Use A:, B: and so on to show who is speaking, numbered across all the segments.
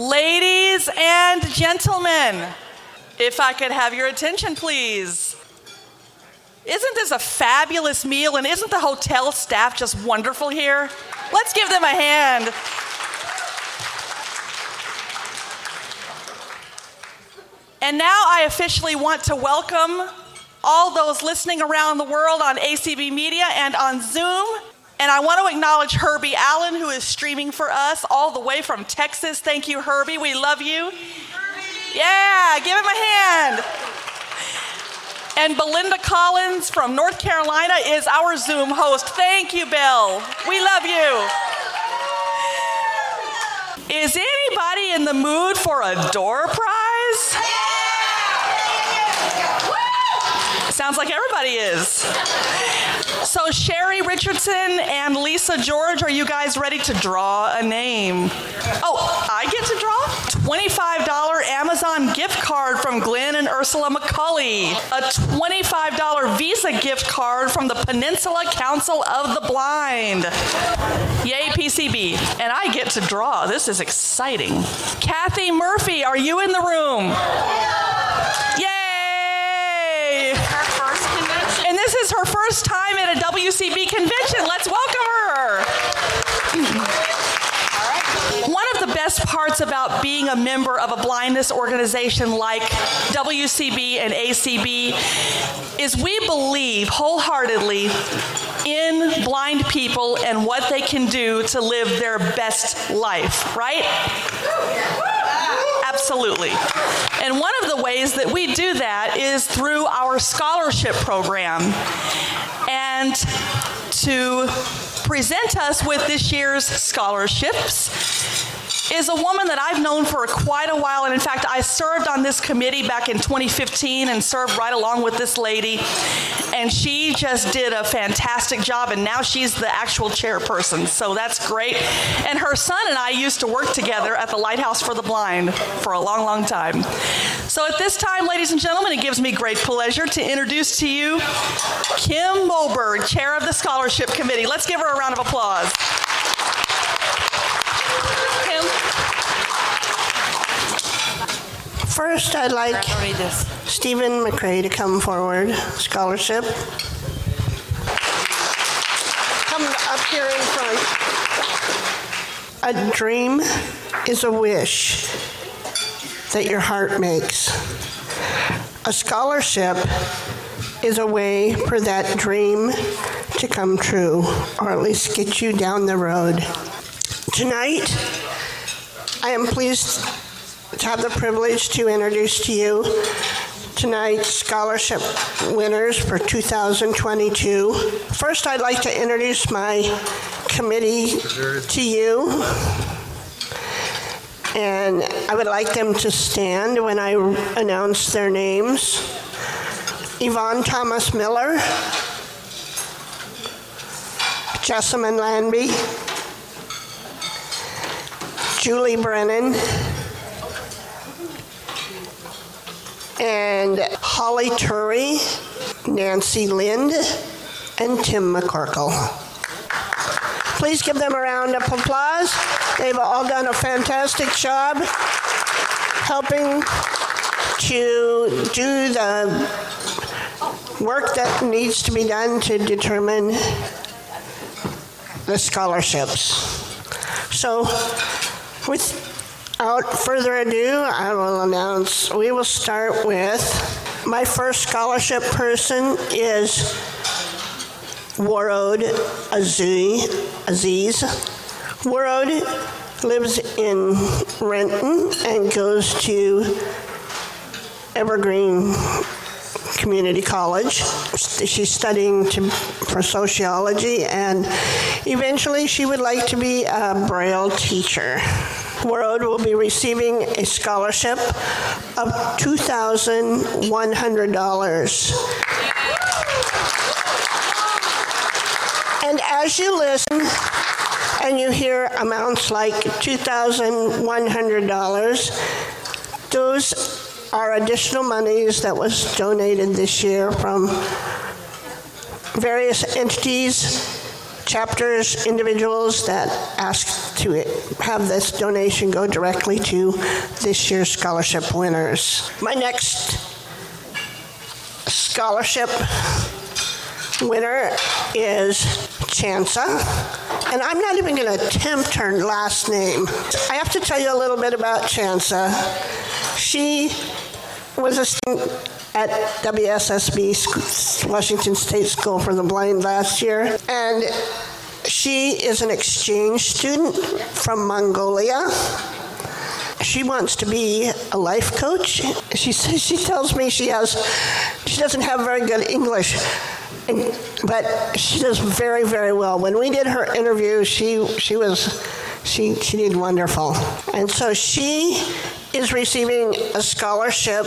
A: Ladies and gentlemen, if I could have your attention, please. Isn't this a fabulous meal and isn't the hotel staff just wonderful here? Let's give them a hand. And now I officially want to welcome all those listening around the world on ACB Media and on Zoom. And I want to acknowledge Herbie Allen, who is streaming for us all the way from Texas. Thank you, Herbie. We love you. Yeah, give him a hand. And Belinda Collins from North Carolina is our Zoom host. Thank you, Bill. We love you. Is anybody in the mood for a door prize? Sounds like everybody is. So, Sherry Richardson and Lisa George, are you guys ready to draw a name? Oh, I get to draw? $25 Amazon gift card from Glenn and Ursula McCulley. A $25 Visa gift card from the Peninsula Council of the Blind. Yay, PCB. And I get to draw. This is exciting. Kathy Murphy, are you in the room? Yay! Her first time at a WCB convention. Let's welcome her. One of the best parts about being a member of a blindness organization like WCB and ACB is we believe wholeheartedly in blind people and what they can do to live their best life, right? Absolutely. And one of the ways that we do that is through our scholarship program. And to present us with this year's scholarships is a woman that I've known for quite a while. And in fact, I served on this committee back in 2015 and served right along with this lady. And she just did a fantastic job. And now she's the actual chairperson. So that's great. And her son and I used to work together at the Lighthouse for the Blind for a long, long time. So at this time, ladies and gentlemen, it gives me great pleasure to introduce to you Kim Moberg, chair of the scholarship committee. Let's give her a round of applause.
B: First, I'd like Stephen McRae to come forward, scholarship. Come up here in front. A dream is a wish that your heart makes. A scholarship is a way for that dream to come true, or at least get you down the road. Tonight, I am pleased have the privilege to introduce to you tonight's scholarship winners for 2022. First, I'd like to introduce my committee to you. And I would like them to stand when I announce their names. Yvonne Thomas Miller, Jessamyn Landby, Julie Brannon, and Holly Turry, Nancy Lind, and Tim McCorkle. Please give them a round of applause. They've all done a fantastic job helping to do the work that needs to be done to determine the scholarships. So, without further ado, I will announce we will start with my first scholarship person is Warode Aziz. Warode lives in Renton and goes to Evergreen Community College. She's studying to, for sociology, and eventually she would like to be a Braille teacher. Warode will be receiving a scholarship of $2,100. And as you listen and you hear amounts like $2,100, those are additional monies that was donated this year from various entities chapters, individuals that ask to have this donation go directly to this year's scholarship winners. My next scholarship winner is Chansa, and I'm not even going to attempt her last name. I have to tell you a little bit about Chansa. She was a student at WSSB, Washington State School for the Blind, last year, and she is an exchange student from Mongolia. She wants to be a life coach. She says she tells me she has she doesn't have very good English, but she does very very well. When we did her interview, she she was she she did wonderful. And so she is receiving a scholarship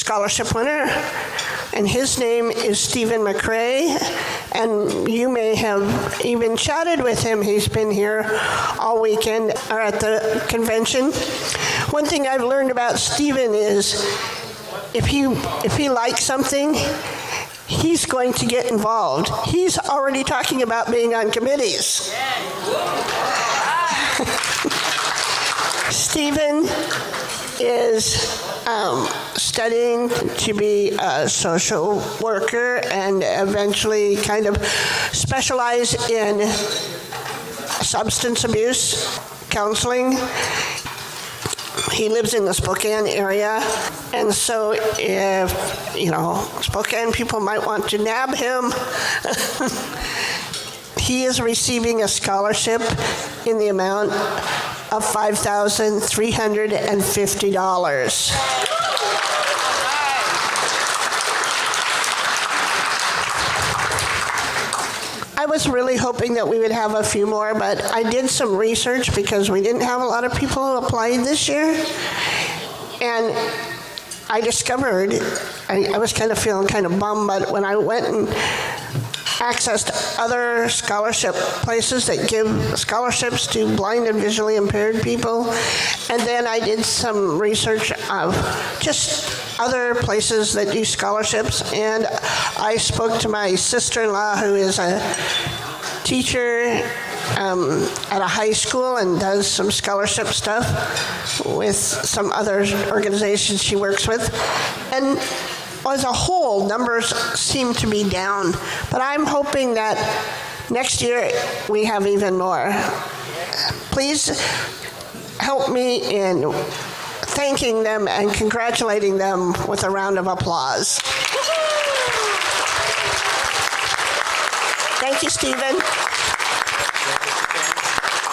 B: scholarship winner, and his name is Stephen McCrae, and you may have even chatted with him. He's been here all weekend or at the convention. One thing I've learned about Stephen is if he if he likes something, he's going to get involved. He's already talking about being on committees. Stephen is um, studying to be a social worker and eventually kind of specialize in substance abuse counseling. He lives in the Spokane area, and so if, you know, Spokane people might want to nab him. he is receiving a scholarship in the amount of $5,350. I was really hoping that we would have a few more, but I did some research because we didn't have a lot of people who applied this year. And I discovered, I, I was kind of feeling kind of bummed, but when I went and accessed other scholarship places that give scholarships to blind and visually impaired people. And then I did some research of just other places that do scholarships. And I spoke to my sister in law, who is a teacher um, at a high school and does some scholarship stuff with some other organizations she works with. And as a whole, numbers seem to be down, but I'm hoping that next year we have even more. Please help me in thanking them and congratulating them with a round of applause. Thank you, Stephen.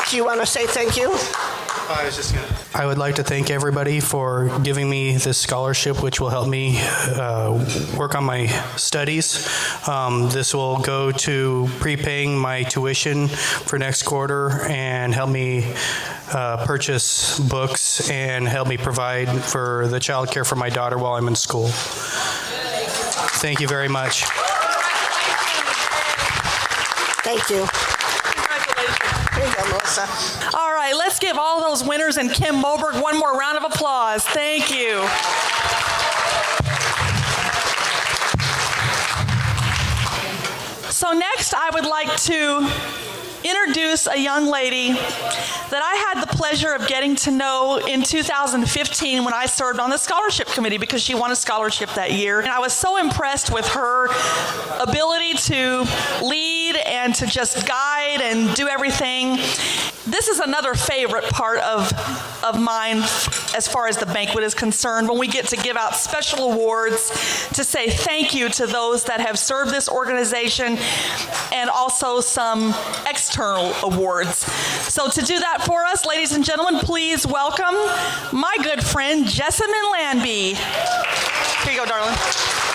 B: Do you want to say thank you?
C: I was just gonna. I would like to thank everybody for giving me this scholarship, which will help me uh, work on my studies. Um, this will go to prepaying my tuition for next quarter and help me uh, purchase books and help me provide for the child care for my daughter while I'm in school. Thank you very much.
B: Thank you. Here you go, Malissa.
A: All right, let's give all those winners and Kim Moberg one more round of applause. Thank you. So, next, I would like to introduce a young lady that I had the pleasure of getting to know in 2015 when I served on the scholarship committee because she won a scholarship that year. And I was so impressed with her ability to lead and to just guide and do everything. This is another favorite part of, of mine as far as the banquet is concerned when we get to give out special awards to say thank you to those that have served this organization and also some external awards. So, to do that for us, ladies and gentlemen, please welcome my good friend Jessamyn Landby. Here you go, darling.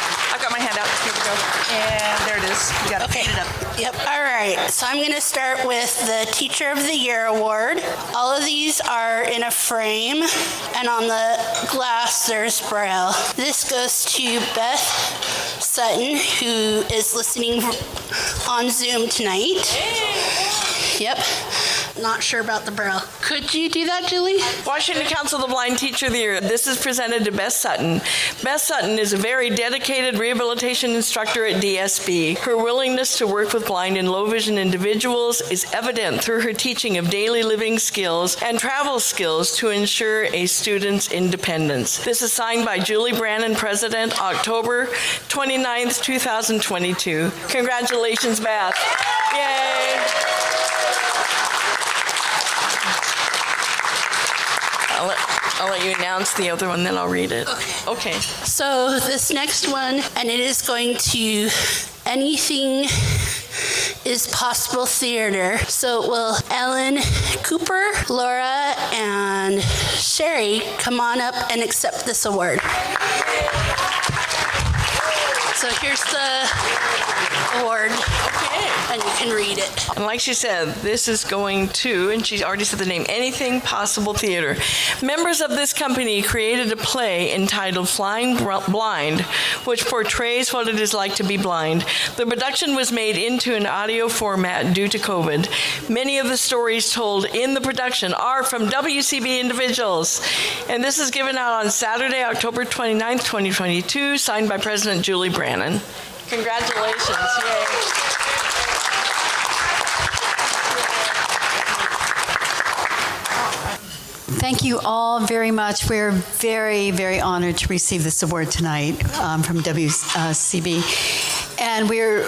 A: Got my hand out. Here we go. And there it is. You got.
D: Okay.
A: It up.
D: Yep. All right. So I'm going to start with the Teacher of the Year award. All of these are in a frame, and on the glass there's braille. This goes to Beth Sutton, who is listening on Zoom tonight. Yep. Not sure about the braille. Could you do that, Julie?
E: Washington Council of the Blind Teacher of the Year. This is presented to Bess Sutton. Bess Sutton is a very dedicated rehabilitation instructor at DSB. Her willingness to work with blind and low vision individuals is evident through her teaching of daily living skills and travel skills to ensure a student's independence. This is signed by Julie Brannon, President, October 29th, 2022. Congratulations, Beth. Yay. I'll let, I'll let you announce the other one, then I'll read it.
D: Okay.
E: Okay.
D: So this next one, and it is going to anything is possible theater. So will Ellen Cooper, Laura, and Sherry come on up and accept this award? So here's the award,
E: Okay.
D: and you can read it.
E: And like she said, this is going to, and she's already said the name, Anything Possible Theater. Members of this company created a play entitled Flying Blind, which portrays what it is like to be blind. The production was made into an audio format due to COVID. Many of the stories told in the production are from WCB individuals. And this is given out on Saturday, October 29th, 2022, signed by President Julie Brannon. Congratulations. Yay.
F: Thank you all very much. We're very, very honored to receive this award tonight um, from WCB. And we're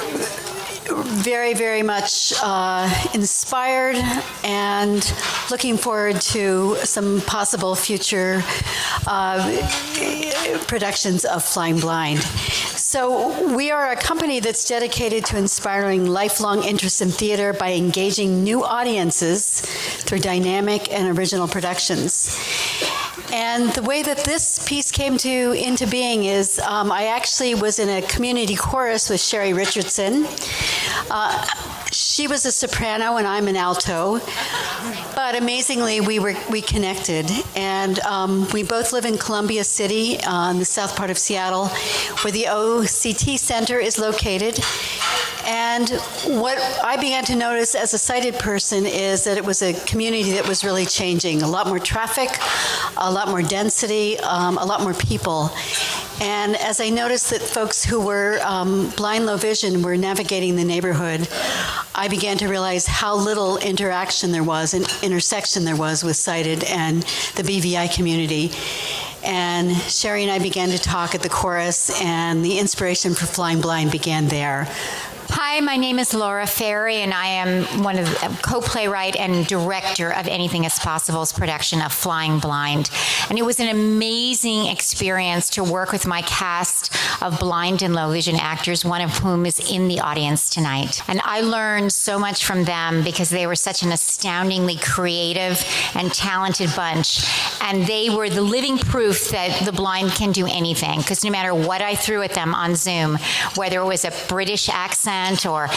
F: very, very much uh, inspired and looking forward to some possible future uh, productions of Flying Blind. So, we are a company that's dedicated to inspiring lifelong interest in theater by engaging new audiences through dynamic and original productions. And the way that this piece came to into being is um, I actually was in a community chorus with Sherry Richardson. Uh, she was a soprano and I'm an alto, but amazingly we were we connected, and um, we both live in Columbia City, uh, in the south part of Seattle, where the OCT Center is located. And what I began to notice as a sighted person is that it was a community that was really changing. A lot more traffic, a lot more density, um, a lot more people. And as I noticed that folks who were um, blind, low vision were navigating the neighborhood, I began to realize how little interaction there was and intersection there was with sighted and the BVI community. And Sherry and I began to talk at the chorus, and the inspiration for Flying Blind began there.
G: Hi, my name is Laura Ferry, and I am one of the co-playwright and director of Anything Is Possible's production of Flying Blind. And it was an amazing experience to work with my cast of blind and low vision actors, one of whom is in the audience tonight. And I learned so much from them because they were such an astoundingly creative and talented bunch. And they were the living proof that the blind can do anything. Because no matter what I threw at them on Zoom, whether it was a British accent or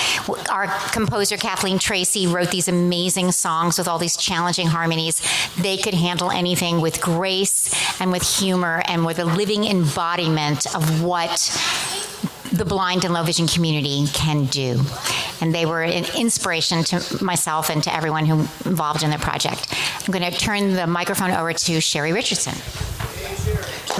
G: our composer Kathleen Tracy wrote these amazing songs with all these challenging harmonies, they could handle anything with grace and with humor and with a living embodiment of what the blind and low vision community can do. And they were an inspiration to myself and to everyone who involved in the project. I'm going to turn the microphone over to Sherry Richardson.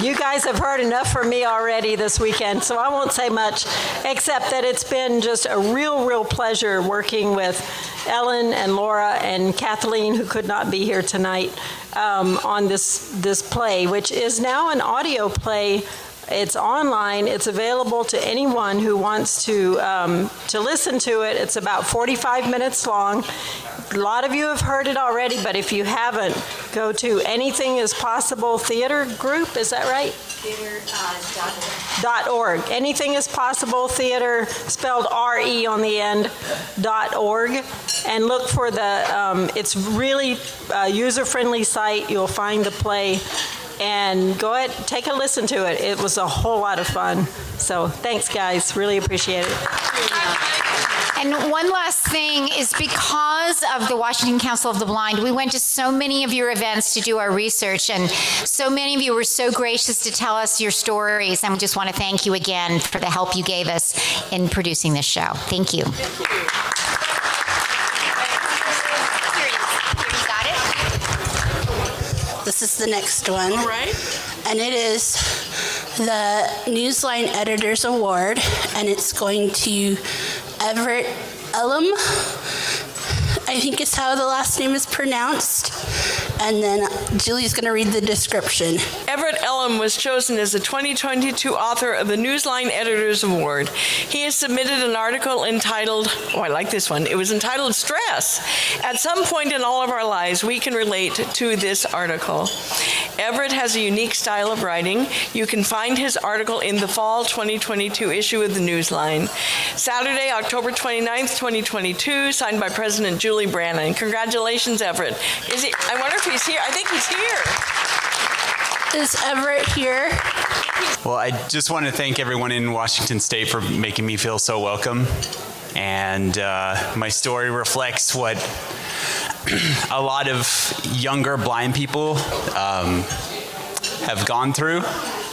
H: You guys have heard enough from me already this weekend, so I won't say much, except that it's been just a real, real pleasure working with Ellen and Laura and Kathleen, who could not be here tonight, um, on this this play, which is now an audio play. It's online. It's available to anyone who wants to um, to listen to it. It's about 45 minutes long. A lot of you have heard it already, but if you haven't, go to Anything Is Possible Theater Group. Is that right? Theater Dot org. Anything is possible theater spelled R E on the end. Dot org, and look for the. Um, it's really user friendly site. You'll find the play, and go ahead take a listen to it. It was a whole lot of fun. So thanks, guys. Really appreciate it.
G: And one last thing is because of the Washington Council of the Blind, we went to so many of your events to do our research, and so many of you were so gracious to tell us your stories. And we just want to thank you again for the help you gave us in producing this show. Thank you.
D: This is the next one.
E: All right.
D: And it is the Newsline Editors Award, and it's going to Everett Elam. I think is how the last name is pronounced. And then Julie's going to read the description.
E: Everett Elam was chosen as the 2022 author of the Newsline Editors Award. He has submitted an article entitled, oh, I like this one. It was entitled Stress. At some point in all of our lives, we can relate to this article. Everett has a unique style of writing. You can find his article in the fall 2022 issue of the Newsline. Saturday, October 29th, 2022, signed by President Julie Brannon. Congratulations, Everett. Is he, I wonder if he's here. I think he's here.
D: Is Everett here?
I: Well, I just want to thank everyone in Washington State for making me feel so welcome. And uh, my story reflects what a lot of younger blind people um, have gone through.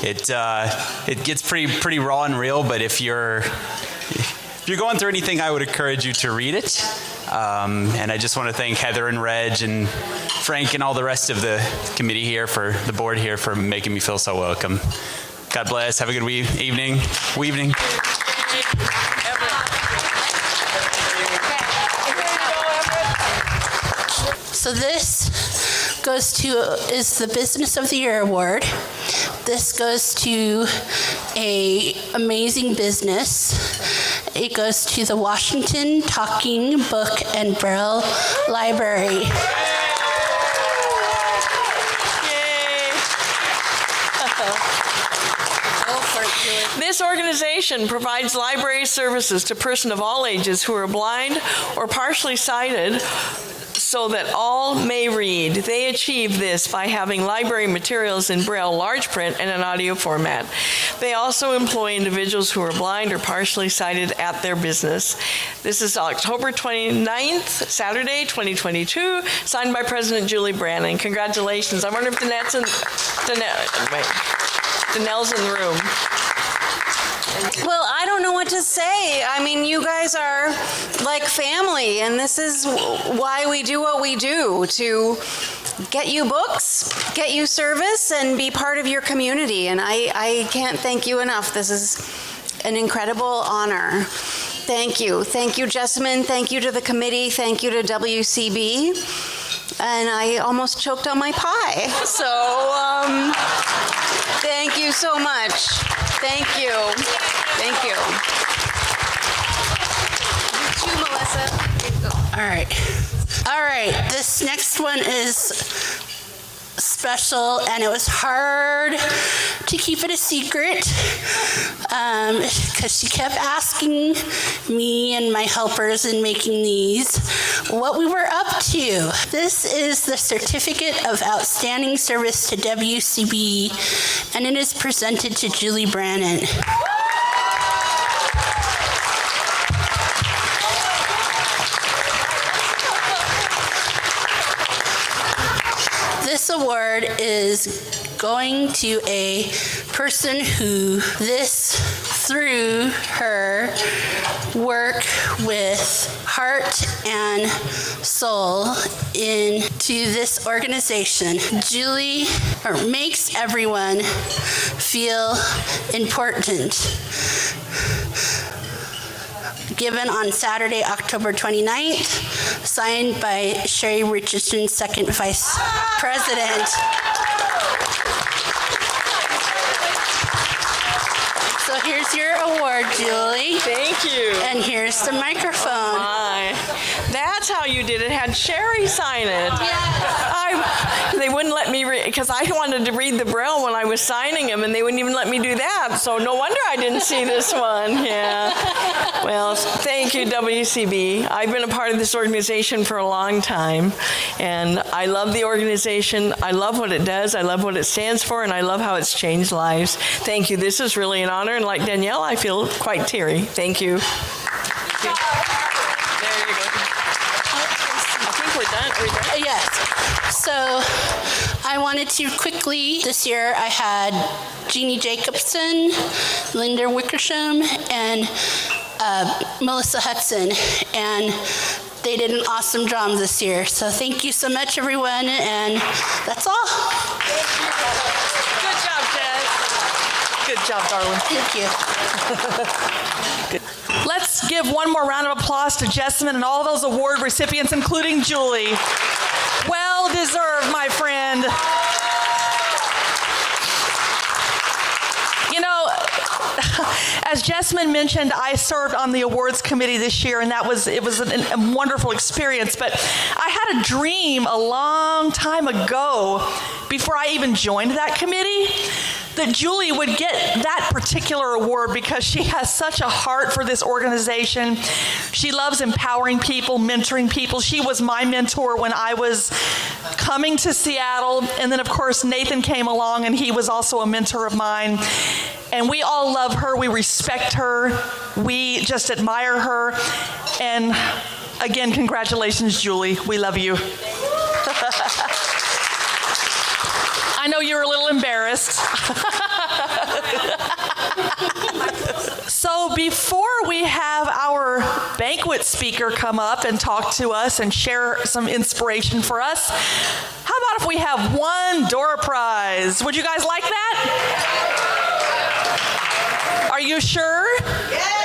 I: It uh, it gets pretty pretty raw and real, but if you're if you're going through anything, I would encourage you to read it. Um, and I just want to thank Heather and Reg and Frank and all the rest of the committee here for the board here for making me feel so welcome. God bless. Have a good wee- evening. Evening.
D: So this goes to is the Business of the Year award. This goes to a amazing business. It goes to the Washington Talking Book and Braille Library.
E: This organization provides library services to persons of all ages who are blind or partially sighted so that all may read. They achieve this by having library materials in Braille large print and an audio format. They also employ individuals who are blind or partially sighted at their business. This is October 29th, Saturday, 2022, signed by President Julie Brannon. Congratulations. I wonder if Danette's in, Danette, wait, Danelle's in the room.
J: Well, what to say. I mean, you guys are like family, and this is why we do what we do to get you books, get you service, and be part of your community. And I, I can't thank you enough. This is an incredible honor. Thank you. Thank you, Jessamyn. Thank you to the committee. Thank you to WCB. And I almost choked on my pie. So, um, thank you so much. Thank you. Thank you. You too, Malissa.
D: All right. All right. This next one is special, and it was hard to keep it a secret um, because she kept asking me and my helpers in making these what we were up to. This is the Certificate of Outstanding Service to WCB, and it is presented to Julie Brannon. Is going to a person who this through her work with heart and soul into this organization. Julie makes everyone feel important given on Saturday, October 29th, signed by Sherry Richardson, second vice president. So here's your award, Julie.
E: Thank you.
D: And here's the microphone.
E: My. That's how you did it. Had Sherry sign it. I, they wouldn't let me read because I wanted to read the braille when I was signing them, and they wouldn't even let me do that. So no wonder I didn't see this one. Yeah. Well, thank you, WCB. I've been a part of this organization for a long time, and I love the organization. I love what it does. I love what it stands for, and I love how it's changed lives. Thank you. This is really an honor, and like Danielle, I feel quite teary. Thank you. Thank you.
D: done? Are we done? Yes. So I wanted to quickly, this year I had Jeannie Jacobson, Linda Wickersham, and uh, Malissa Hudson. And they did an awesome job this year. So thank you so much, everyone. And that's all.
A: Good job, Jess. Good job, darling.
D: Thank
A: you. Let's give one more round of applause to Jessamyn and all those award recipients, including Julie. Well deserved, my friend. You know, as Jessamyn mentioned, I served on the awards committee this year, and that was it was an, a wonderful experience. But I had a dream a long time ago, before I even joined that committee, that Julie would get that particular award because she has such a heart for this organization. She loves empowering people, mentoring people. She was my mentor when I was coming to Seattle. And then, of course, Nathan came along and he was also a mentor of mine. And we all love her, we respect her, we just admire her. And again, congratulations, Julie. We love you. I know you're a little embarrassed. so, before we have our banquet speaker come up and talk to us and share some inspiration for us, how about if we have one door prize? Would you guys like that? Are you sure? Okay,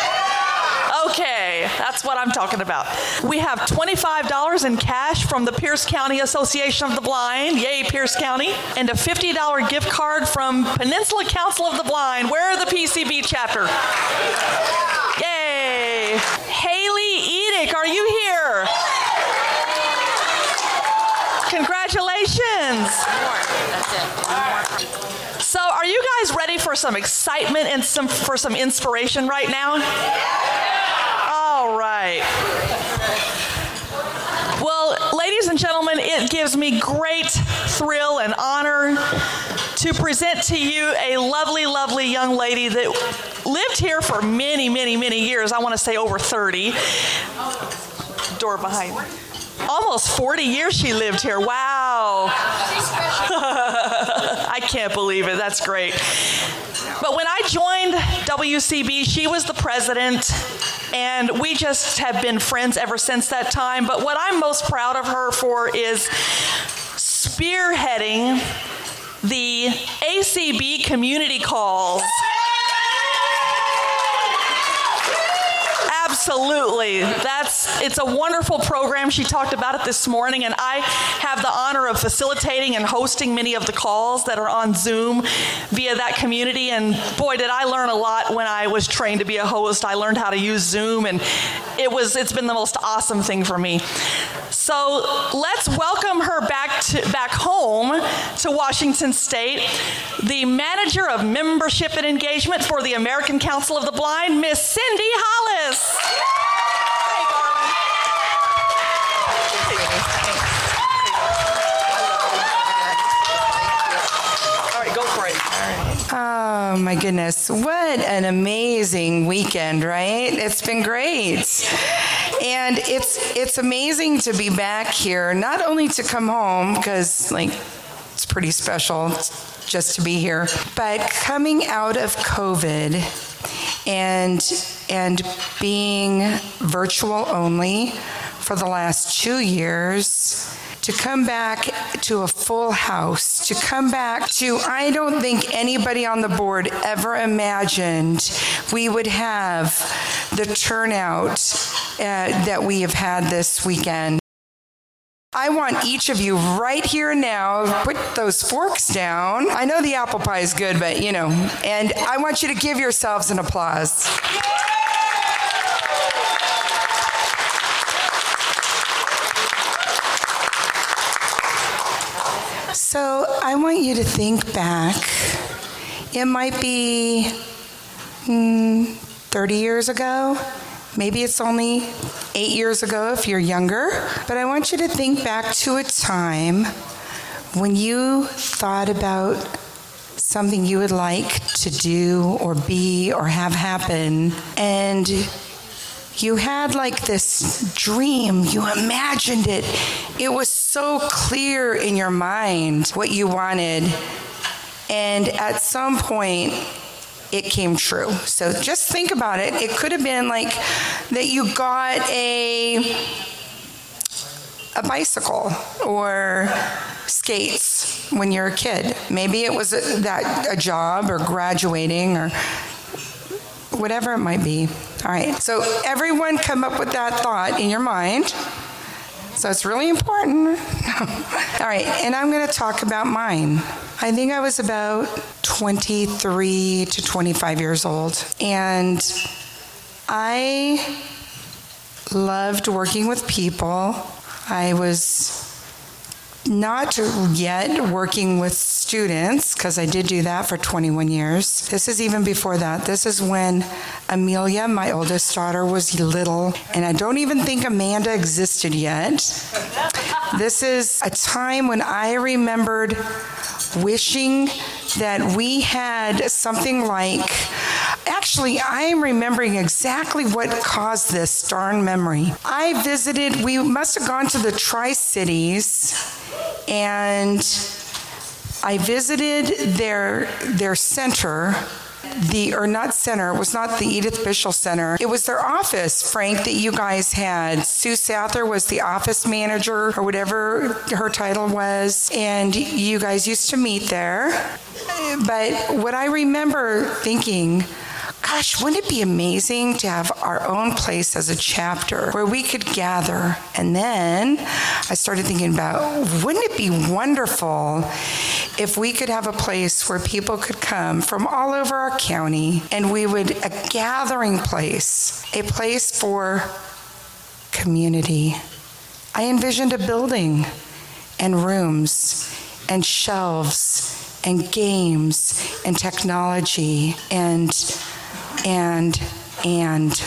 A: that's what I'm talking about. We have $25 in cash from the Pierce County Association of the Blind, yay, Pierce County, and a $50 gift card from Peninsula Council of the Blind. Where are the PCB chapter? Yay! Haley Edick, are you here? Congratulations. So, are you guys ready for some excitement and some for some inspiration right now? All right. Well, ladies and gentlemen, it gives me great thrill and honor to present to you a lovely, lovely young lady that lived here for many, many, many years. I want to say over 30. Door behind. Almost 40 years she lived here. Wow. I can't believe it. That's great. But when I joined WCB, she was the president, and we just have been friends ever since that time. But what I'm most proud of her for is spearheading the ACB community calls. Absolutely. That's it's a wonderful program. She talked about it this morning and I have the honor of facilitating and hosting many of the calls that are on Zoom via that community and boy did I learn a lot when I was trained to be a host. I learned how to use Zoom and it was it's been the most awesome thing for me. So, let's welcome her back to back home to Washington State, the manager of membership and engagement for the American Council of the Blind, Miss Cindy Hollis.
K: Oh my goodness. What an amazing weekend, right? It's been great. And it's it's amazing to be back here, not only to come home because like it's pretty special just to be here, but coming out of COVID and and being virtual only for the last 2 years to come back to a full house, to come back to, I don't think anybody on the board ever imagined we would have the turnout uh, that we have had this weekend. I want each of you right here and now put those forks down. I know the apple pie is good, but you know, and I want you to give yourselves an applause. I want you to think back. It might be mm, 30 years ago. Maybe it's only eight years ago if you're younger. But I want you to think back to a time when you thought about something you would like to do or be or have happen and you had like this dream, you imagined it it was so clear in your mind what you wanted. And at some point, it came true. So just think about it. It could have been like that you got a a bicycle or skates when you're a kid. Maybe it was a, that a job or graduating or whatever it might be. All right. So everyone come up with that thought in your mind. So it's really important. All right, and I'm going to talk about mine. I think I was about 23 to 25 years old and I loved working with people. I was not yet working with students because I did do that for 21 years. This is even before that. This is when Amelia, my oldest daughter, was little, and I don't even think Amanda existed yet. This is a time when I remembered wishing that we had something like actually I am remembering exactly what caused this darn memory. I visited we must have gone to the Tri-Cities and I visited their their center the or not center it was not the Edith Bishel Center. It was their office Frank that you guys had. Sue Souther was the office manager or whatever her title was and you guys used to meet there. But what I remember thinking gosh, wouldn't it be amazing to have our own place as a chapter where we could gather? And then I started thinking about wouldn't it be wonderful if we could have a place where people could come from all over our county and we would a gathering place, a place for community. I envisioned a building and rooms and shelves and games and technology and and and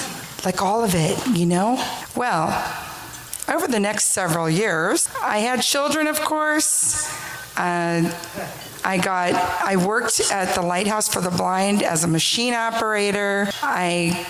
K: like all of it, you know? Well, over the next several years, I had children, of course. Uh, I got I worked at the Lighthouse for the Blind as a machine operator. I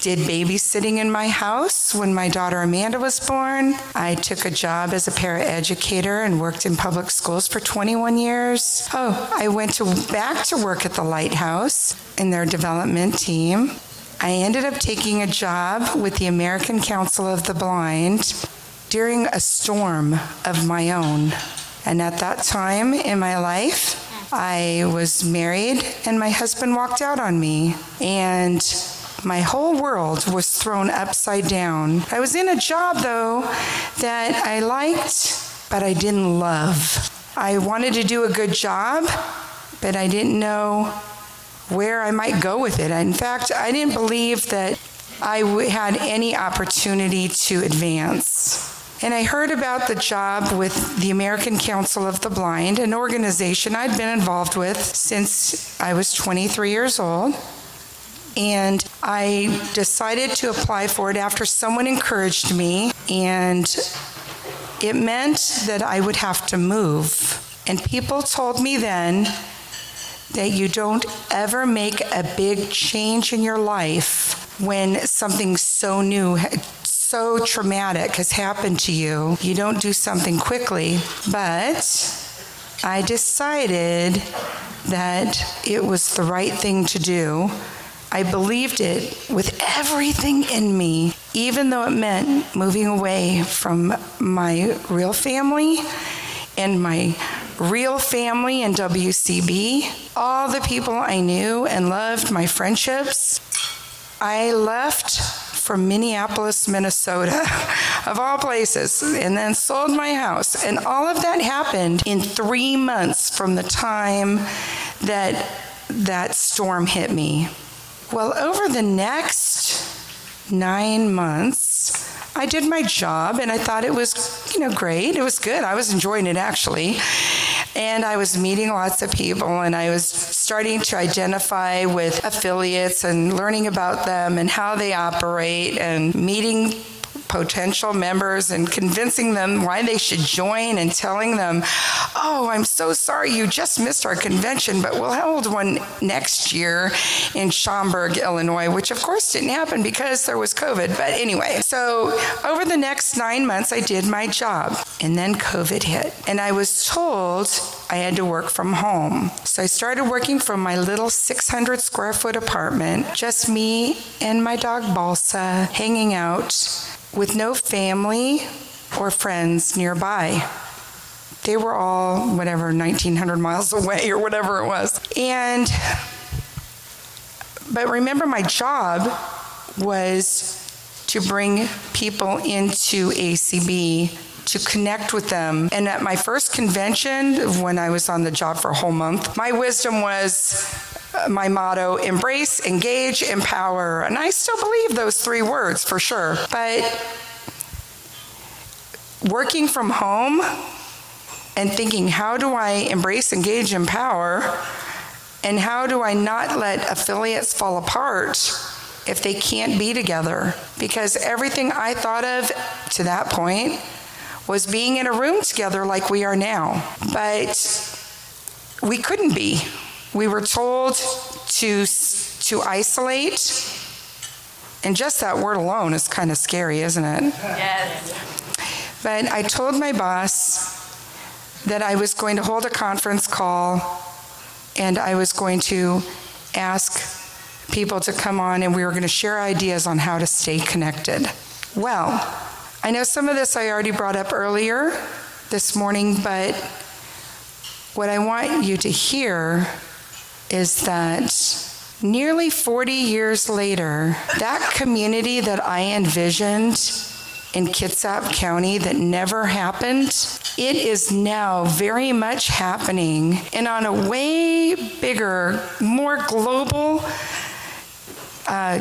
K: did babysitting in my house when my daughter Amanda was born. I took a job as a paraeducator and worked in public schools for 21 years. Oh, I went to back to work at the Lighthouse in their development team. I ended up taking a job with the American Council of the Blind during a storm of my own. And at that time in my life, I was married and my husband walked out on me and my whole world was thrown upside down. I was in a job though that I liked, but I didn't love. I wanted to do a good job, but I didn't know where I might go with it. In fact, I didn't believe that I had any opportunity to advance. And I heard about the job with the American Council of the Blind, an organization I'd been involved with since I was 23 years old and I decided to apply for it after someone encouraged me and it meant that I would have to move. And people told me then that you don't ever make a big change in your life when something so new so traumatic has happened to you. You don't do something quickly, but I decided that it was the right thing to do I believed it with everything in me, even though it meant moving away from my real family and my real family in WCB, all the people I knew and loved, my friendships. I left for Minneapolis, Minnesota, of all places, and then sold my house. And all of that happened in 3 months from the time that that storm hit me. Well, over the next 9 months, I did my job and I thought it was, you know, great. It was good. I was enjoying it actually. And I was meeting lots of people and I was starting to identify with affiliates and learning about them and how they operate and meeting potential members and convincing them why they should join and telling them, oh, I'm so sorry you just missed our convention, but we'll hold one next year in Schaumburg, Illinois, which of course didn't happen because there was COVID. But anyway, so over the next nine months, I did my job. And then COVID hit. And I was told I had to work from home. So I started working from my little 600 square foot apartment, just me and my dog Balsa hanging out with no family or friends nearby. They were all, whatever, 1,900 miles away or whatever it was. And, but remember, my job was to bring people into ACB to connect with them. And at my first convention, when I was on the job for a whole month, my wisdom was my motto embrace, engage, empower. And I still believe those three words for sure. But working from home and thinking, how do I embrace, engage, empower? And how do I not let affiliates fall apart if they can't be together? Because everything I thought of to that point was being in a room together like we are now. But we couldn't be. We were told to to isolate. And just that word alone is kind of scary, isn't it?
A: Yes.
K: But I told my boss that I was going to hold a conference call and I was going to ask people to come on and we were going to share ideas on how to stay connected. Well, I know some of this I already brought up earlier this morning, but what I want you to hear is that nearly 40 years later, that community that I envisioned in Kitsap County that never happened, it is now very much happening and on a way bigger, more global. Uh,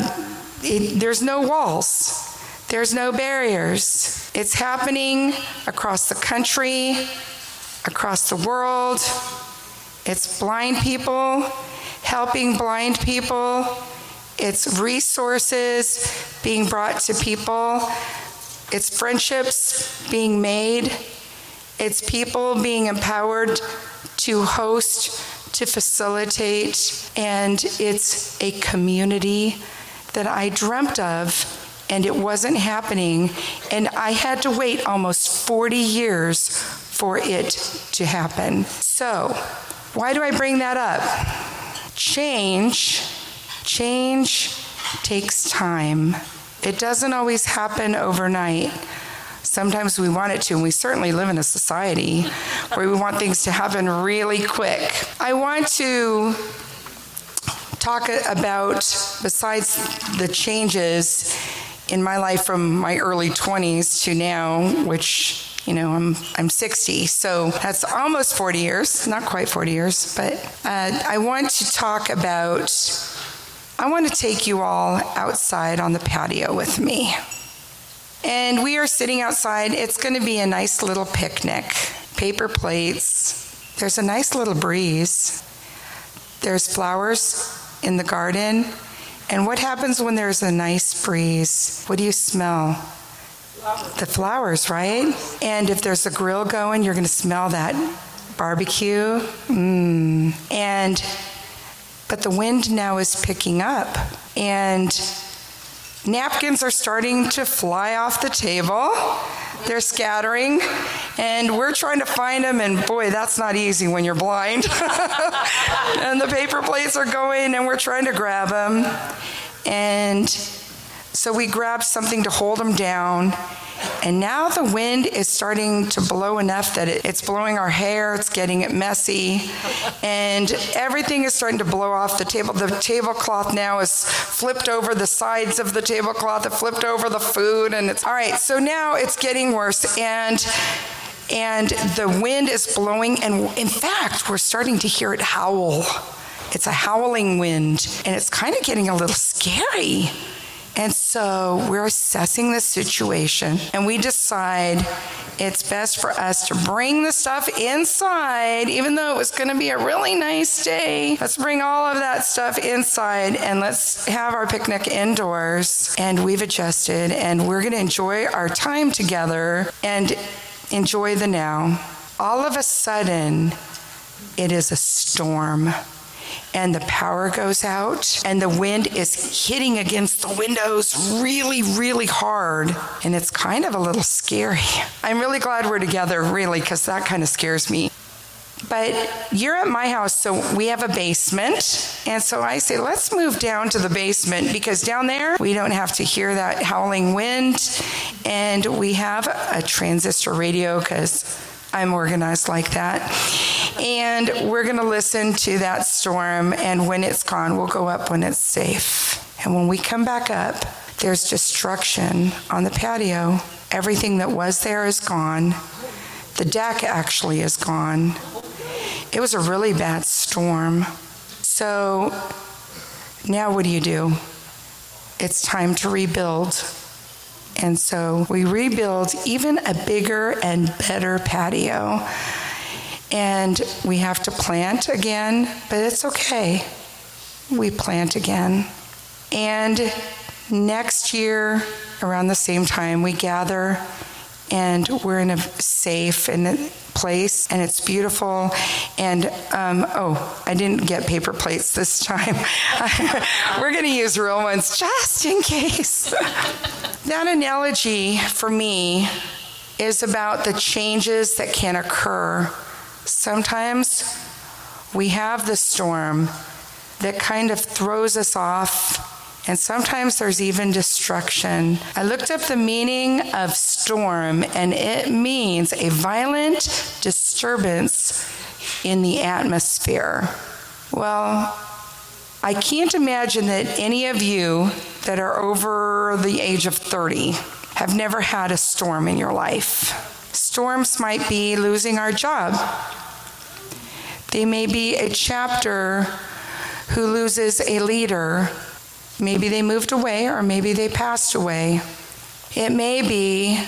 K: it, there's no walls. There's no barriers. It's happening across the country, across the world. It's blind people helping blind people. It's resources being brought to people. It's friendships being made. It's people being empowered to host, to facilitate, and it's a community that I dreamt of and it wasn't happening. And I had to wait almost 40 years for it to happen. So, why do I bring that up? Change, change takes time. It doesn't always happen overnight. Sometimes we want it to, and we certainly live in a society where we want things to happen really quick. I want to talk about, besides the changes in my life from my early 20s to now, which you know, I'm I'm 60, so that's almost 40 years, not quite 40 years, but uh, I want to talk about. I want to take you all outside on the patio with me. And we are sitting outside. It's going to be a nice little picnic. Paper plates. There's a nice little breeze. There's flowers in the garden. And what happens when there's a nice breeze? What do you smell? The flowers, right? And if there's a grill going, you're going to smell that barbecue. Mmm. And but the wind now is picking up and napkins are starting to fly off the table. They're scattering and we're trying to find them and boy, that's not easy when you're blind. and the paper plates are going and we're trying to grab them. And so we grabbed something to hold them down. And now the wind is starting to blow enough that it, it's blowing our hair, it's getting it messy, and everything is starting to blow off the table. The tablecloth now is flipped over the sides of the tablecloth, it flipped over the food, and it's all right. So now it's getting worse, and and the wind is blowing, and in fact, we're starting to hear it howl. It's a howling wind, and it's kind of getting a little scary. And so we're assessing the situation and we decide it's best for us to bring the stuff inside, even though it was going to be a really nice day. Let's bring all of that stuff inside and let's have our picnic indoors. And we've adjusted and we're going to enjoy our time together and enjoy the now. All of a sudden, it is a storm and the power goes out and the wind is hitting against the windows really really hard and it's kind of a little scary. I'm really glad we're together really cuz that kind of scares me. But you're at my house, so we have a basement. And so I say, let's move down to the basement because down there we don't have to hear that howling wind. And we have a transistor radio because I'm organized like that. And we're going to listen to that storm. And when it's gone, we'll go up when it's safe. And when we come back up, there's destruction on the patio. Everything that was there is gone. The deck actually is gone. It was a really bad storm. So now what do you do? It's time to rebuild. And so we rebuild even a bigger and better patio. And we have to plant again, but it's okay. We plant again. And next year, around the same time, we gather and we're in a safe and place and it's beautiful and um, oh i didn't get paper plates this time we're going to use real ones just in case that analogy for me is about the changes that can occur sometimes we have the storm that kind of throws us off and sometimes there's even destruction. I looked up the meaning of storm, and it means a violent disturbance in the atmosphere. Well, I can't imagine that any of you that are over the age of 30 have never had a storm in your life. Storms might be losing our job. They may be a chapter who loses a leader Maybe they moved away or maybe they passed away. It may be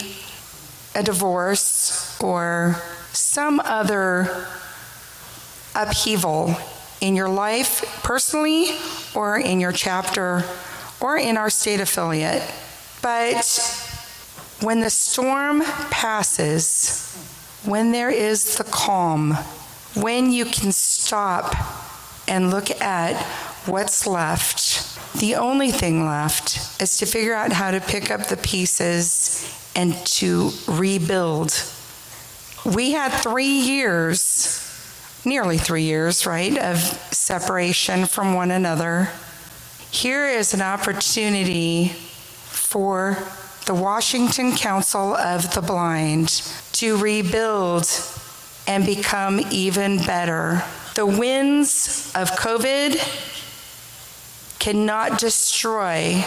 K: a divorce or some other upheaval in your life personally or in your chapter or in our state affiliate. But when the storm passes, when there is the calm, when you can stop and look at what's left, the only thing left is to figure out how to pick up the pieces and to rebuild. We had 3 years, nearly 3 years, right, of separation from one another. Here is an opportunity for the Washington Council of the Blind to rebuild and become even better. The winds of COVID cannot destroy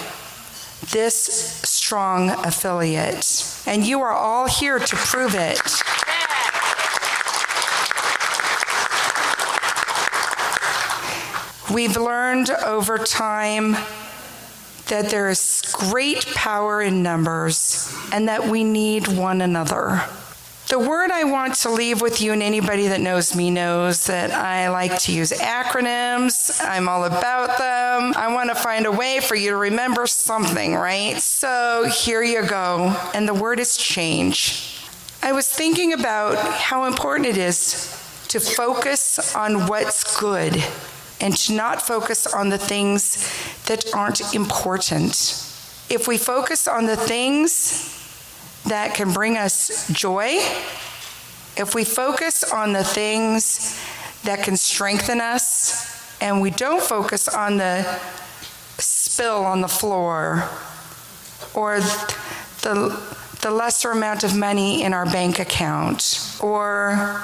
K: this strong affiliate. And you are all here to prove it. We've learned over time that there is great power in numbers and that we need one another. The word I want to leave with you, and anybody that knows me knows that I like to use acronyms. I'm all about them. I want to find a way for you to remember something, right? So here you go. And the word is change. I was thinking about how important it is to focus on what's good and to not focus on the things that aren't important. If we focus on the things that can bring us joy, if we focus on the things that can strengthen us and we don't focus on the spill on the floor or the the lesser amount of money in our bank account or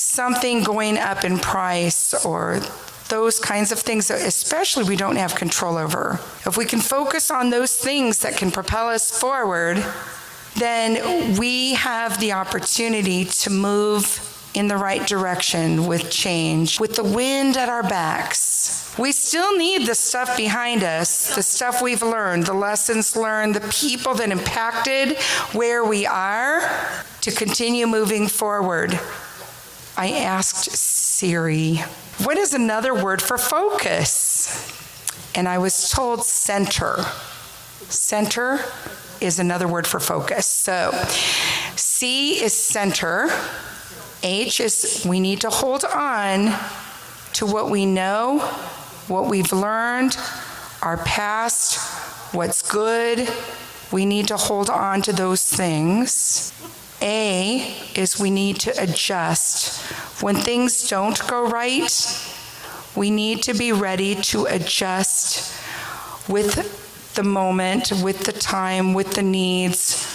K: something going up in price or those kinds of things that especially we don't have control over. If we can focus on those things that can propel us forward, then we have the opportunity to move in the right direction with change, with the wind at our backs. We still need the stuff behind us, the stuff we've learned, the lessons learned, the people that impacted where we are to continue moving forward. I asked Siri, what is another word for focus? And I was told center. Center is another word for focus. So C is center. H is we need to hold on to what we know, what we've learned, our past, what's good. We need to hold on to those things. A is we need to adjust. When things don't go right, we need to be ready to adjust with the moment, with the time, with the needs.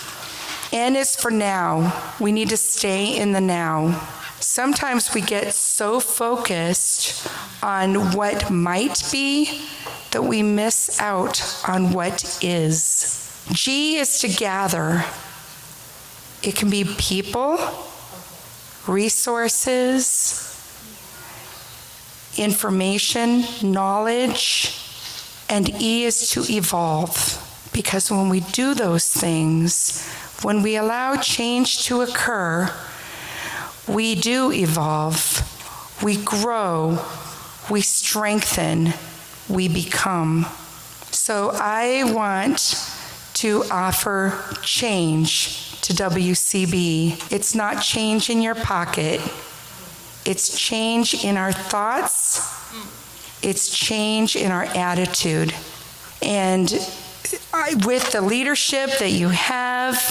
K: N is for now. We need to stay in the now. Sometimes we get so focused on what might be that we miss out on what is. G is to gather. It can be people, resources, information, knowledge, and E is to evolve. Because when we do those things, when we allow change to occur, we do evolve, we grow, we strengthen, we become. So I want to offer change to WCB. It's not change in your pocket. It's change in our thoughts, it's change in our attitude. And I, with the leadership that you have,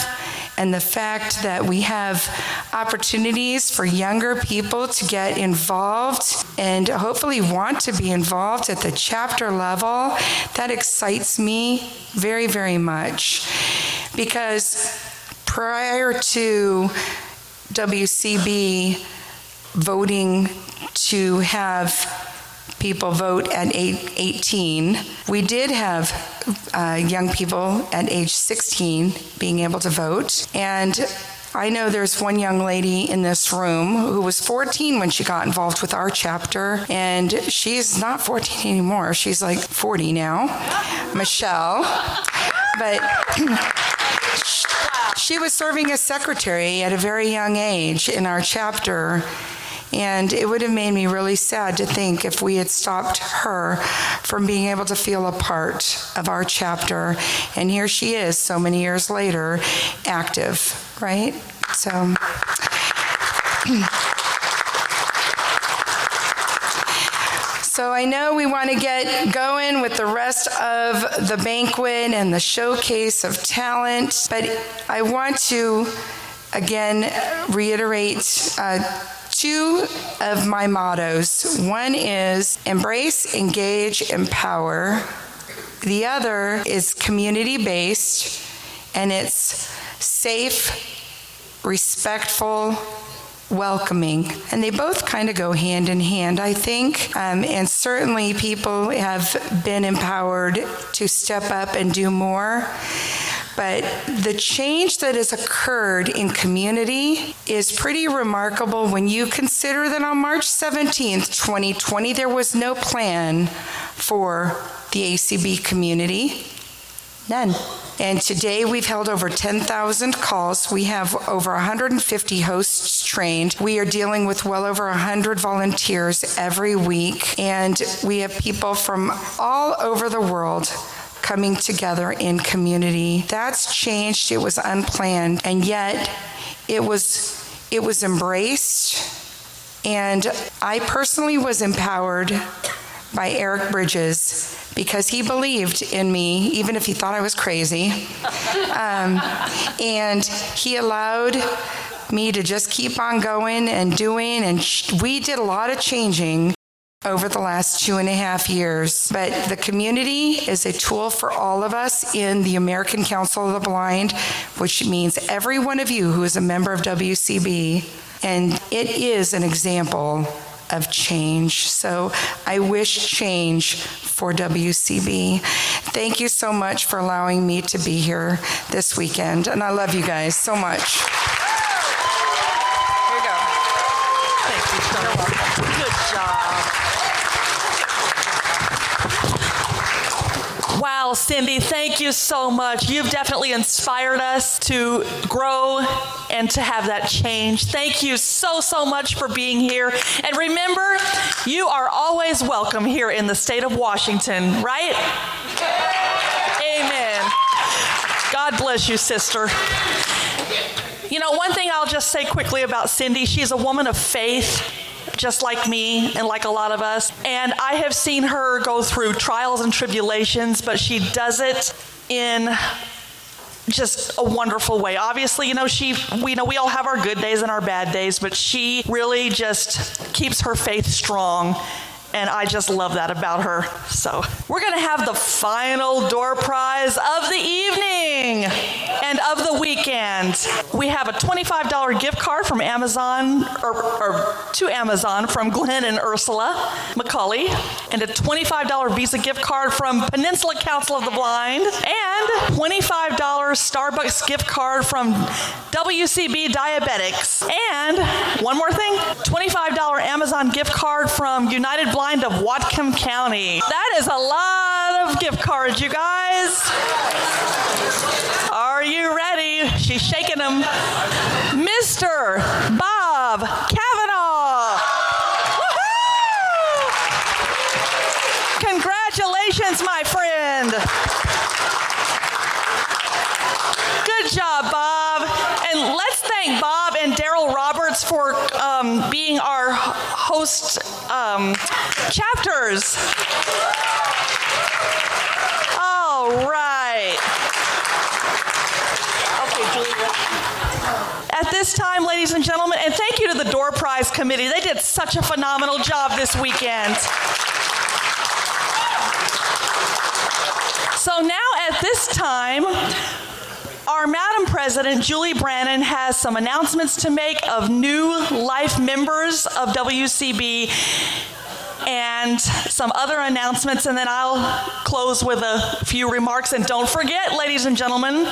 K: and the fact that we have opportunities for younger people to get involved and hopefully want to be involved at the chapter level, that excites me very, very much. Because prior to WCB, voting to have people vote at 18. We did have uh, young people at age 16 being able to vote. And I know there's one young lady in this room who was 14 when she got involved with our chapter, and she's not 14 anymore. She's like 40 now, Michelle. But she was serving as secretary at a very young age in our chapter. And it would have made me really sad to think if we had stopped her from being able to feel a part of our chapter. And here she is, so many years later, active, right? So. So I know we want to get going with the rest of the banquet and the showcase of talent, but I want to again reiterate uh, two of my mottos. One is embrace, engage, empower. The other is community based and it's safe, respectful, welcoming. And they both kind of go hand in hand, I think. Um, and certainly people have been empowered to step up and do more. But the change that has occurred in community is pretty remarkable when you consider that on March 17th, 2020, there was no plan for the ACB community. None. And today we've held over 10,000 calls. We have over 150 hosts trained. We are dealing with well over 100 volunteers every week. And we have people from all over the world coming together in community. That's changed. It was unplanned. And yet it was it was embraced and I personally was empowered by Eric Bridges because he believed in me, even if he thought I was crazy. Um, and he allowed me to just keep on going and doing. And we did a lot of changing over the last two and a half years. But the community is a tool for all of us in the American Council of the Blind, which means every one of you who is a member of WCB. And it is an example of change. So I wish change for WCB. Thank you so much for allowing me to be here this weekend. And I love you guys so much. Here we go. Thank you so much. Good job.
A: Wow, Cindy, thank you so much. You've definitely inspired us to grow and to have that change. Thank you so, so much for being here. And remember, you are always welcome here in the state of Washington, right? Amen. God bless you, sister. You know, one thing I'll just say quickly about Cindy, she's a woman of faith just like me and like a lot of us. And I have seen her go through trials and tribulations, but she does it in just a wonderful way. Obviously, you know, she we know we all have our good days and our bad days, but she really just keeps her faith strong and I just love that about her. So, we're going to have the final door prize of the evening and of the weekend. We have a $25 gift card from Amazon, or, or to Amazon from Glenn and Ursula McCully, and a $25 Visa gift card from Peninsula Council of the Blind, and $25 Starbucks gift card from WCB Diabetics, and one more thing $25 Amazon gift card from United Blind of Whatcom County. That is a lot of gift cards, you guys. Are you ready? She's shaking them. Mr. Bob Kavanaugh. Congratulations, my friend. Good job, Bob. And let's thank Bob and Daryl Roberts for um, being our host um, chapters. All right. Okay. At this time, ladies and gentlemen, and thank you to the Door Prize Committee. They did such a phenomenal job this weekend. So now at this time, our Madam President, Julie Brannon, has some announcements to make of new life members of WCB and some other announcements, and then I'll close with a few remarks. And don't forget, ladies and gentlemen,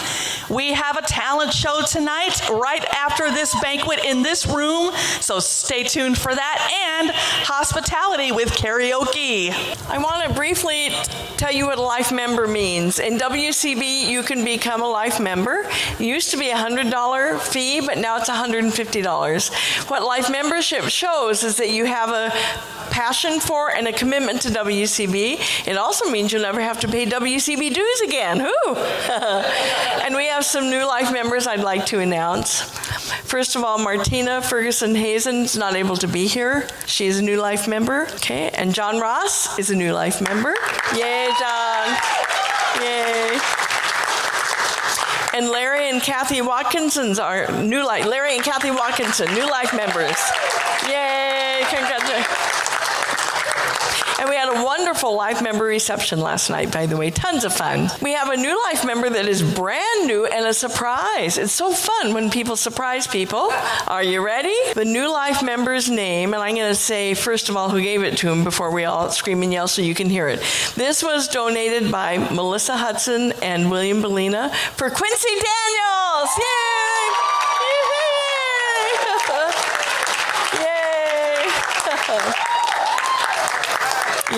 A: we have a talent show tonight right after this banquet in this room, so stay tuned for that, and hospitality with karaoke.
E: I want to briefly tell you what a life member means. In WCB, you can become a life member. It used to be a $100 fee, but now it's $150. What life membership shows is that you have a passion for and a commitment to WCB. It also means you'll never have to pay WCB dues again. Who? and we have some new life members I'd like to announce. First of all, Martina Ferguson Hazen is not able to be here. She is a new life member. Okay, and John Ross is a new life member. Yay, John! Yay! And Larry and Kathy Watkinson's are new life. Larry and Kathy Watkinson, new life members. Yay! Congratulations. And we had a wonderful life member reception last night, by the way. Tons of fun. We have a new life member that is brand new and a surprise. It's so fun when people surprise people. Are you ready? The new life member's name, and I'm going to say, first of all, who gave it to him before we all scream and yell so you can hear it. This was donated by Malissa Hudson and William Belina for Quincy Daniels. Yay!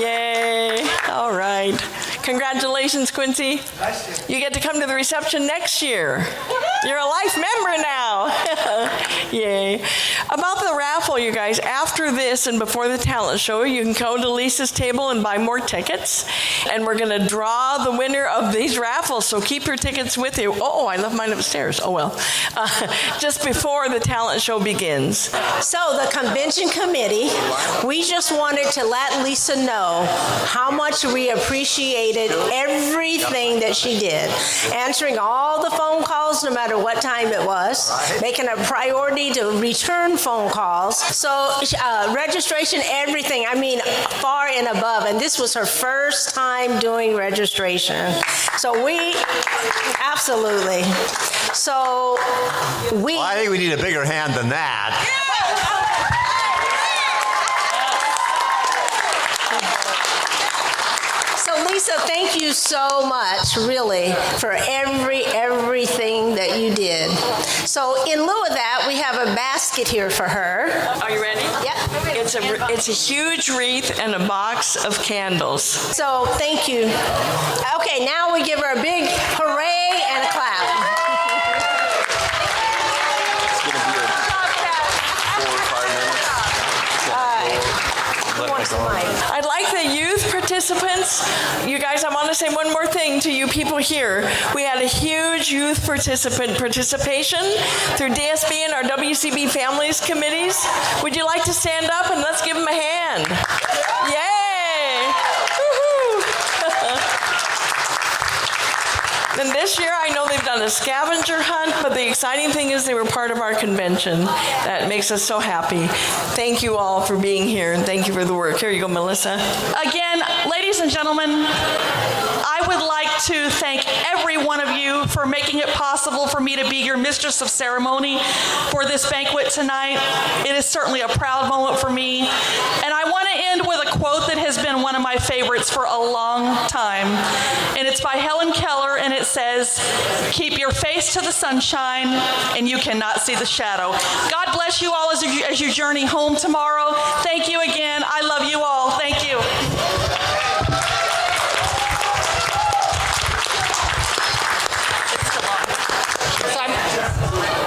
E: Yay. All right. Congratulations, Quincy. You get to come to the reception next year. You're a life member now. Yay. About the raffle, you guys, after this and before the talent show, you can go to Lisa's table and buy more tickets. And we're going to draw the winner of these raffles, so keep your tickets with you. Oh, I left mine upstairs. Oh, well. Uh, just before the talent show begins.
L: So, the convention committee, we just wanted to let Lisa know how much we appreciated everything that she did, answering all the phone calls no matter what time it was, making a priority to return phone calls. So, uh, registration, everything, I mean, far and above. And this was her first time doing registration. So, we absolutely. So, we.
M: Well, I think we need a bigger hand than that.
L: Lisa, thank you so much, really, for every everything that you did. So, in lieu of that, we have a basket here for her.
E: Are you ready?
L: Yep.
E: It's a it's a huge wreath and a box of candles.
L: So, thank you. Okay, now we give her a big hooray and a clap.
E: I'd like the youth participants. You guys, I want to say one more thing to you people here. We had a huge youth participant participation through DSB and our WCB families committees. Would you like to stand up and let's give them a hand? Yay! Woohoo! And this year, I know they've done a scavenger hunt, but the exciting thing is they were part of our convention. That makes us so happy. Thank you all for being here, and thank you for the work. Here you go, Malissa.
A: Again, ladies and gentlemen, I would like to thank every one of you for making it possible for me to be your mistress of ceremony for this banquet tonight. It is certainly a proud moment for me. And I want to end with a quote that has been one of my favorites for a long time. And it's by Helen Keller, and it says, Keep your face to the sunshine, and you cannot see the shadow. God bless you all as you, as you journey home tomorrow. Thank you again. I love you all. Thank you.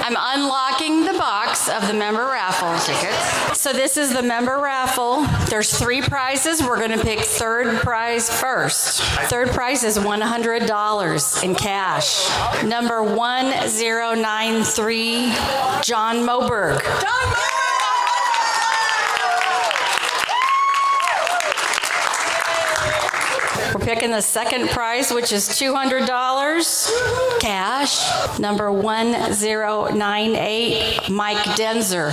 N: I'm, I'm unlocking the box of the member tickets. So this is the member raffle. There's three prizes. We're going to pick third prize first. Third prize is $100 in cash. Number 1093, John Moberg. We're picking the second prize, which is $200 cash. Number 1098, Mike Denzer.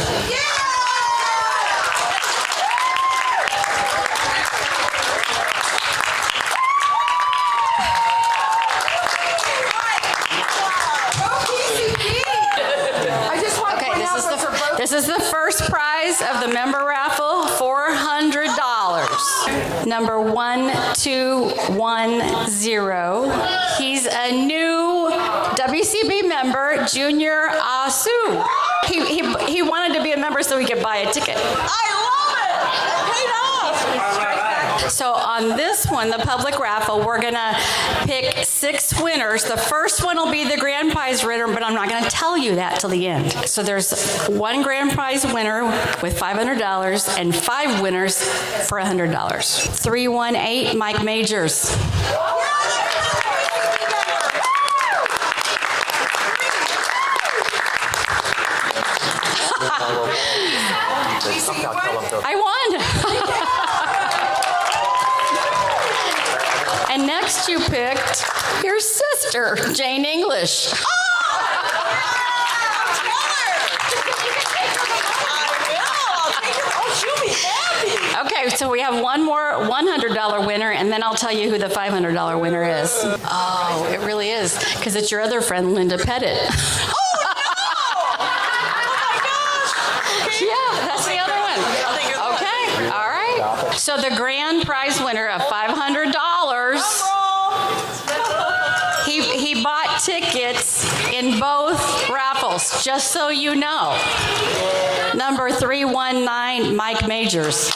N: Okay, this is the this is the first prize of the member raffle, four hundred dollars. Number one two one zero. He's a new WCB member, Junior Asu. He, he, he wanted to be a member so he could buy a ticket. So on this one, the public raffle, we're gonna pick six winners. The first one will be the grand prize winner, but I'm not gonna tell you that till the end. So there's one grand prize winner with $500 and five winners for $100. 318 Mike Majors. I won. next you picked your sister, Jane English. Oh, okay, so we have one more $100 winner, and then I'll tell you who the $500 winner is. Oh, it really is, because it's your other friend, Linda Pettit. Oh, no! Oh, my gosh! Okay. Yeah, that's the other one. Okay, all right. So the grand prize winner of $500. He, he bought tickets in both raffles, just so you know. Number 319, Mike Majors.